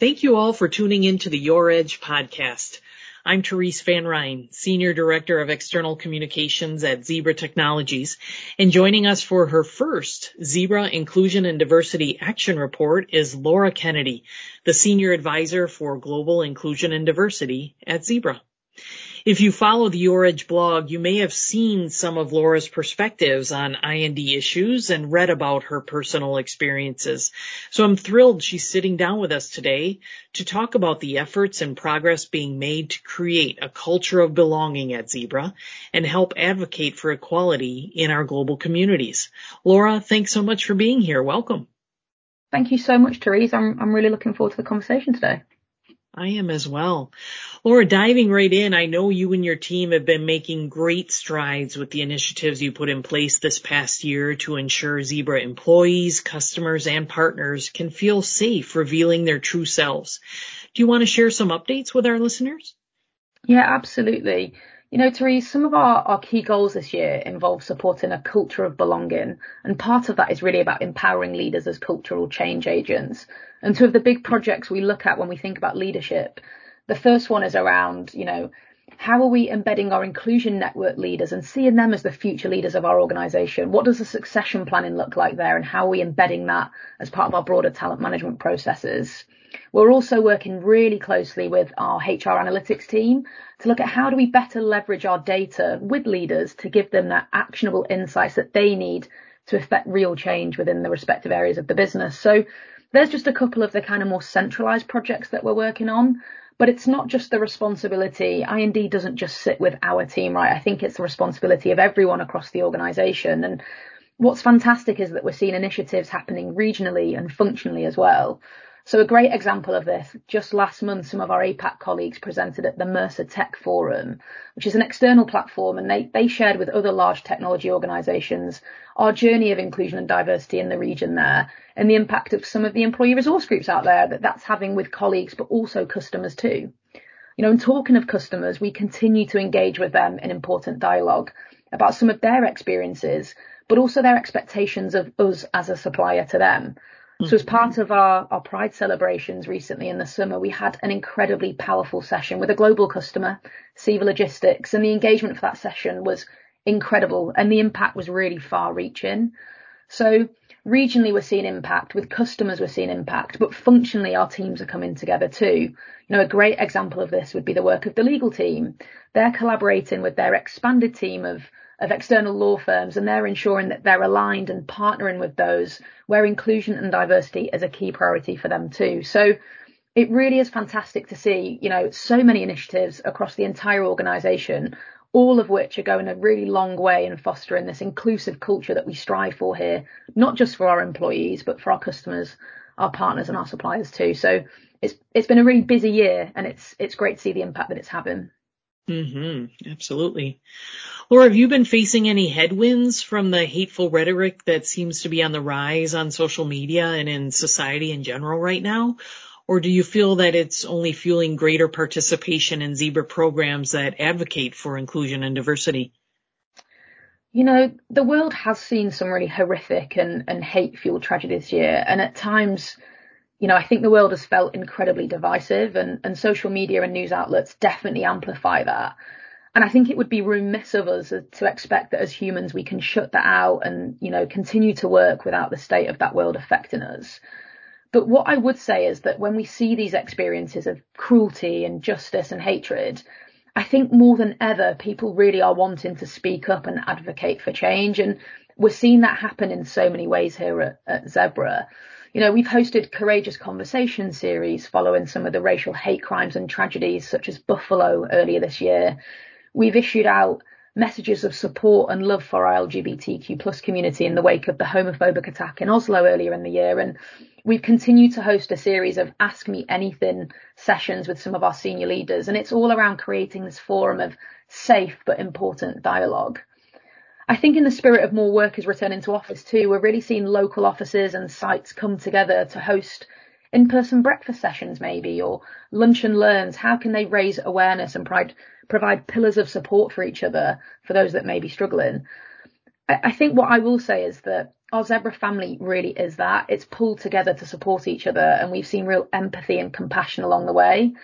Thank you all for tuning in to the Your Edge podcast. I'm Therese Van Ryne, Senior Director of External Communications at Zebra Technologies, and joining us for her first Zebra Inclusion and Diversity Action Report is Laura Kennedy, the Senior Advisor for Global Inclusion and Diversity at Zebra. If you follow the Your Edge blog, you may have seen some of Laura's perspectives on I&D issues and read about her personal experiences. So I'm thrilled she's sitting down with us today to talk about the efforts and progress being made to create a culture of belonging at Zebra and help advocate for equality in our global communities. Laura, thanks so much for being here. Welcome. Thank you so much, Therese. I'm, I'm really looking forward to the conversation today. I am as well. Laura, diving right in, I know you and your team have been making great strides with the initiatives you put in place this past year to ensure Zebra employees, customers, and partners can feel safe revealing their true selves. Do you want to share some updates with our listeners? Yeah, absolutely. You know, Therese, some of our, our key goals this year involve supporting a culture of belonging. And part of that is really about empowering leaders as cultural change agents. And two of the big projects we look at when we think about leadership, the first one is around, you know, how are we embedding our inclusion network leaders and seeing them as the future leaders of our organization? What does the succession planning look like there and how are we embedding that as part of our broader talent management processes? We're also working really closely with our HR analytics team to look at how do we better leverage our data with leaders to give them that actionable insights that they need to affect real change within the respective areas of the business. So there's just a couple of the kind of more centralized projects that we're working on. But it's not just the responsibility. I&D doesn't just sit with our team, right? I think it's the responsibility of everyone across the organization. And what's fantastic is that we're seeing initiatives happening regionally and functionally as well. So a great example of this, just last month, some of our APAC colleagues presented at the Mercer Tech Forum, which is an external platform, and they, they shared with other large technology organizations our journey of inclusion and diversity in the region there and the impact of some of the employee resource groups out there that that's having with colleagues, but also customers too. You know, and talking of customers, we continue to engage with them in important dialogue about some of their experiences, but also their expectations of us as a supplier to them. So as mm-hmm. part of our, our Pride celebrations recently in the summer, we had an incredibly powerful session with a global customer, CEVA Logistics, and the engagement for that session was incredible and the impact was really far reaching. So regionally we're seeing impact, with customers we're seeing impact, but functionally our teams are coming together too. You know, a great example of this would be the work of the legal team. They're collaborating with their expanded team of of external law firms and they're ensuring that they're aligned and partnering with those where inclusion and diversity is a key priority for them too. So it really is fantastic to see, you know, so many initiatives across the entire organization, all of which are going a really long way in fostering this inclusive culture that we strive for here, not just for our employees, but for our customers, our partners and our suppliers too. So it's, it's been a really busy year and it's, it's great to see the impact that it's having. Mm-hmm. Absolutely. Laura, have you been facing any headwinds from the hateful rhetoric that seems to be on the rise on social media and in society in general right now? Or do you feel that it's only fueling greater participation in Zebra programs that advocate for inclusion and diversity? You know, the world has seen some really horrific and, and hate fueled tragedy this year. And at times, you know, I think the world has felt incredibly divisive and, and social media and news outlets definitely amplify that. And I think it would be remiss of us to expect that as humans we can shut that out and, you know, continue to work without the state of that world affecting us. But what I would say is that when we see these experiences of cruelty, and justice and hatred, I think more than ever people really are wanting to speak up and advocate for change. And we're seeing that happen in so many ways here at, at Zebra. You know, we've hosted Courageous Conversation series following some of the racial hate crimes and tragedies such as Buffalo earlier this year. We've issued out messages of support and love for our LGBTQ plus community in the wake of the homophobic attack in Oslo earlier in the year. And we've continued to host a series of Ask Me Anything sessions with some of our senior leaders. And it's all around creating this forum of safe but important dialogue. I think in the spirit of more workers returning to office too, we're really seeing local offices and sites come together to host in-person breakfast sessions maybe, or lunch and learns. How can they raise awareness and provide, provide pillars of support for each other for those that may be struggling? I, I think what I will say is that our zebra family really is that it's pulled together to support each other and we've seen real empathy and compassion along the way.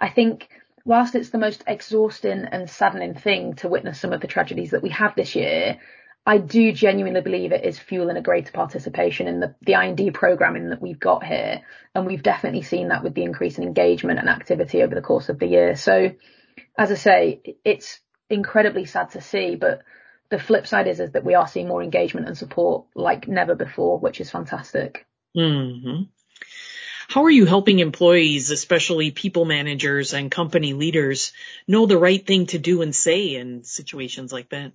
I think whilst it's the most exhausting and saddening thing to witness some of the tragedies that we have this year, I do genuinely believe it is fueling a greater participation in the, the I&D programming that we've got here. And we've definitely seen that with the increase in engagement and activity over the course of the year. So as I say, it's incredibly sad to see, but the flip side is, is that we are seeing more engagement and support like never before, which is fantastic. Mm-hmm. How are you helping employees, especially people managers and company leaders, know the right thing to do and say in situations like that?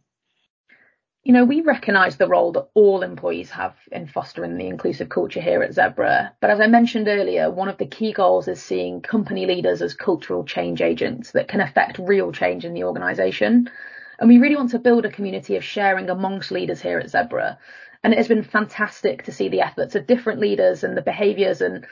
You know, we recognise the role that all employees have in fostering the inclusive culture here at Zebra. But as I mentioned earlier, one of the key goals is seeing company leaders as cultural change agents that can affect real change in the organisation. And we really want to build a community of sharing amongst leaders here at Zebra. And it has been fantastic to see the efforts of different leaders and the behaviours and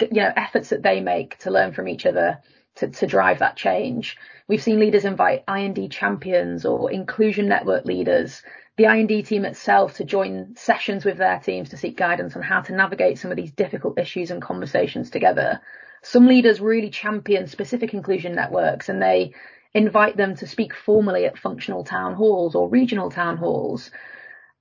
you know efforts that they make to learn from each other to, to drive that change. We've seen leaders invite I&D champions or inclusion network leaders, the I&D team itself to join sessions with their teams to seek guidance on how to navigate some of these difficult issues and conversations together. Some leaders really champion specific inclusion networks and they invite them to speak formally at functional town halls or regional town halls.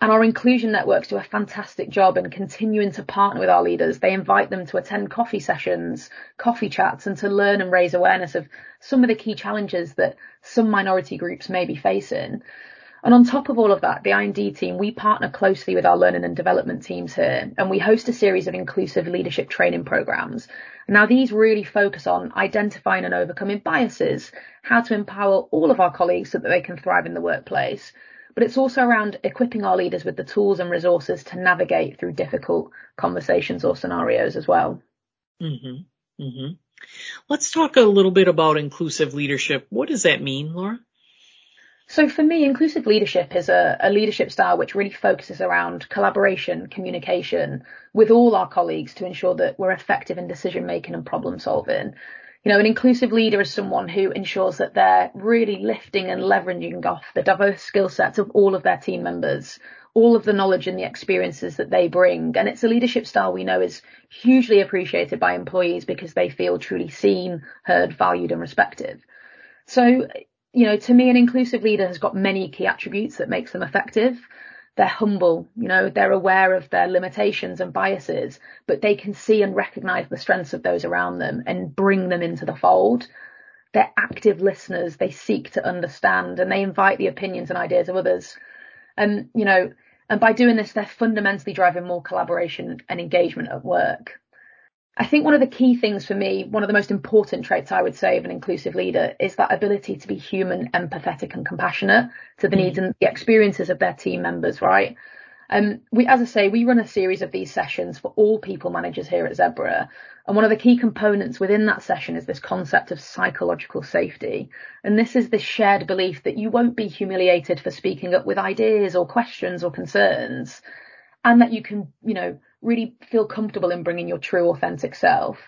And our inclusion networks do a fantastic job in continuing to partner with our leaders. They invite them to attend coffee sessions, coffee chats, and to learn and raise awareness of some of the key challenges that some minority groups may be facing. And on top of all of that, the I&D team, we partner closely with our learning and development teams here, and we host a series of inclusive leadership training programs. Now, these really focus on identifying and overcoming biases, how to empower all of our colleagues so that they can thrive in the workplace. But it's also around equipping our leaders with the tools and resources to navigate through difficult conversations or scenarios as well. Mm-hmm. Mm-hmm. Let's talk a little bit about inclusive leadership. What does that mean, Laura? So for me, inclusive leadership is a, a, leadership style which really focuses around collaboration, communication with all our colleagues to ensure that we're effective in decision making and problem solving. You know, an inclusive leader is someone who ensures that they're really lifting and leveraging off the diverse skill sets of all of their team members, all of the knowledge and the experiences that they bring. And it's a leadership style we know is hugely appreciated by employees because they feel truly seen, heard, valued and respected. So you know, to me, an inclusive leader has got many key attributes that makes them effective. They're humble, you know, they're aware of their limitations and biases, but they can see and recognize the strengths of those around them and bring them into the fold. They're active listeners. They seek to understand and they invite the opinions and ideas of others. And, you know, and by doing this, they're fundamentally driving more collaboration and engagement at work. I think one of the key things for me, one of the most important traits I would say of an inclusive leader is that ability to be human, empathetic and compassionate to the mm. needs and the experiences of their team members, right? Um, we, as I say, we run a series of these sessions for all people managers here at Zebra. And one of the key components within that session is this concept of psychological safety. And this is this shared belief that you won't be humiliated for speaking up with ideas or questions or concerns and that you can, you know, really feel comfortable in bringing your true authentic self.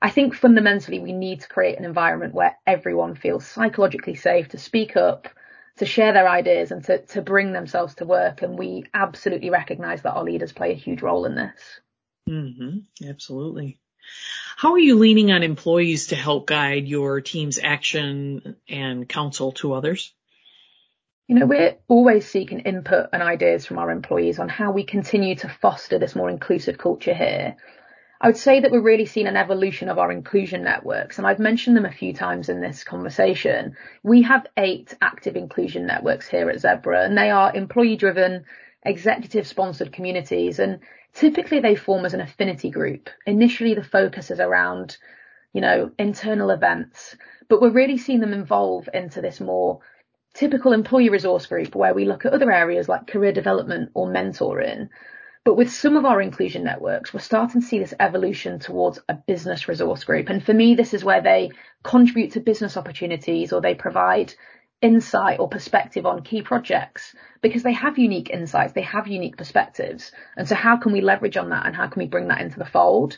I think fundamentally we need to create an environment where everyone feels psychologically safe to speak up, to share their ideas and to, to bring themselves to work. And we absolutely recognize that our leaders play a huge role in this. Mm-hmm. Absolutely. How are you leaning on employees to help guide your team's action and counsel to others? You know, we're always seeking input and ideas from our employees on how we continue to foster this more inclusive culture here. I would say that we're really seeing an evolution of our inclusion networks, and I've mentioned them a few times in this conversation. We have eight active inclusion networks here at Zebra, and they are employee driven, executive sponsored communities, and typically they form as an affinity group. Initially, the focus is around, you know, internal events, but we're really seeing them evolve into this more typical employee resource group where we look at other areas like career development or mentoring. But with some of our inclusion networks, we're starting to see this evolution towards a business resource group. And for me, this is where they contribute to business opportunities or they provide insight or perspective on key projects because they have unique insights, they have unique perspectives. And so how can we leverage on that and how can we bring that into the fold?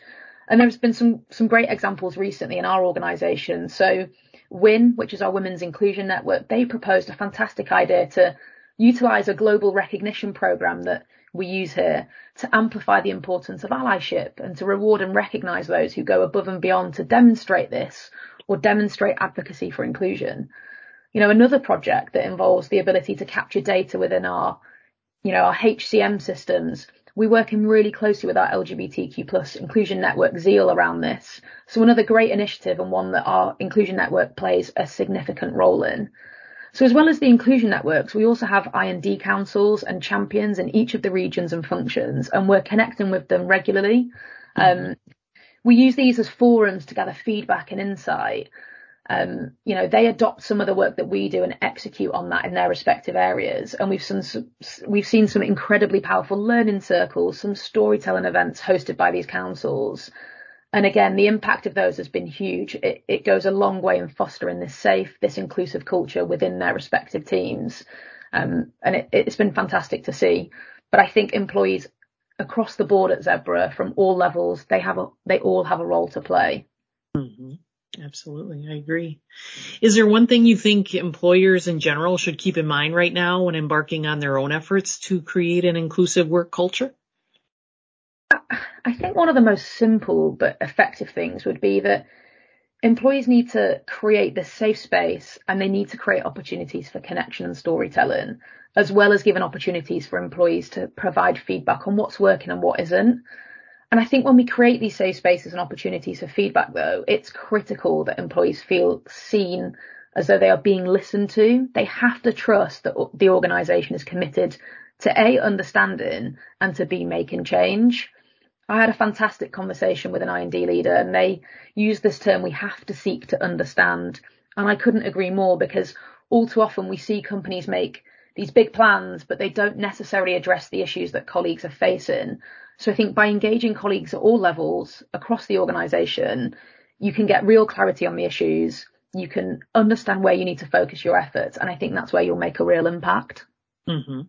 And there's been some, some great examples recently in our organization. So WIN, which is our Women's Inclusion Network, they proposed a fantastic idea to utilize a global recognition program that we use here to amplify the importance of allyship and to reward and recognize those who go above and beyond to demonstrate this or demonstrate advocacy for inclusion. You know, another project that involves the ability to capture data within our, you know, our HCM systems. We work in really closely with our LGBTQ plus inclusion network Zeal around this. So another great initiative and one that our inclusion network plays a significant role in. So as well as the inclusion networks, we also have I&D councils and champions in each of the regions and functions, and we're connecting with them regularly. Um, we use these as forums to gather feedback and insight. Um, you know, they adopt some of the work that we do and execute on that in their respective areas. And we've seen some, we've seen some incredibly powerful learning circles, some storytelling events hosted by these councils, and again, the impact of those has been huge. It, it goes a long way in fostering this safe, this inclusive culture within their respective teams. Um, and it, it's been fantastic to see. But I think employees across the board at Zebra from all levels, they have a, they all have a role to play. Mm-hmm. Absolutely. I agree. Is there one thing you think employers in general should keep in mind right now when embarking on their own efforts to create an inclusive work culture? I think one of the most simple but effective things would be that employees need to create this safe space and they need to create opportunities for connection and storytelling, as well as giving opportunities for employees to provide feedback on what's working and what isn't. And I think when we create these safe spaces and opportunities for feedback though, it's critical that employees feel seen as though they are being listened to. They have to trust that the organisation is committed to A, understanding and to B, making change. I had a fantastic conversation with an I&D leader and they use this term, we have to seek to understand. And I couldn't agree more because all too often we see companies make these big plans, but they don't necessarily address the issues that colleagues are facing. So I think by engaging colleagues at all levels across the organization, you can get real clarity on the issues. You can understand where you need to focus your efforts. And I think that's where you'll make a real impact. Mm-hmm.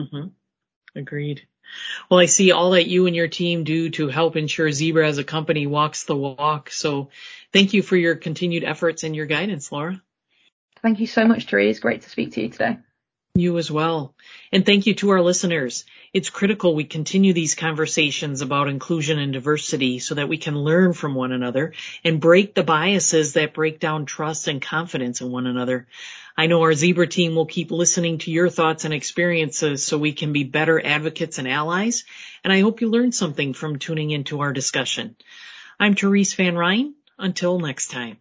Mm-hmm. Agreed. Well, I see all that you and your team do to help ensure Zebra as a company walks the walk. So thank you for your continued efforts and your guidance, Laura. Thank you so much, Therese. Great to speak to you today. You as well. And thank you to our listeners. It's critical we continue these conversations about inclusion and diversity so that we can learn from one another and break the biases that break down trust and confidence in one another. I know our Zebra team will keep listening to your thoughts and experiences so we can be better advocates and allies. And I hope you learned something from tuning into our discussion. I'm Therese Van Ryne. Until next time.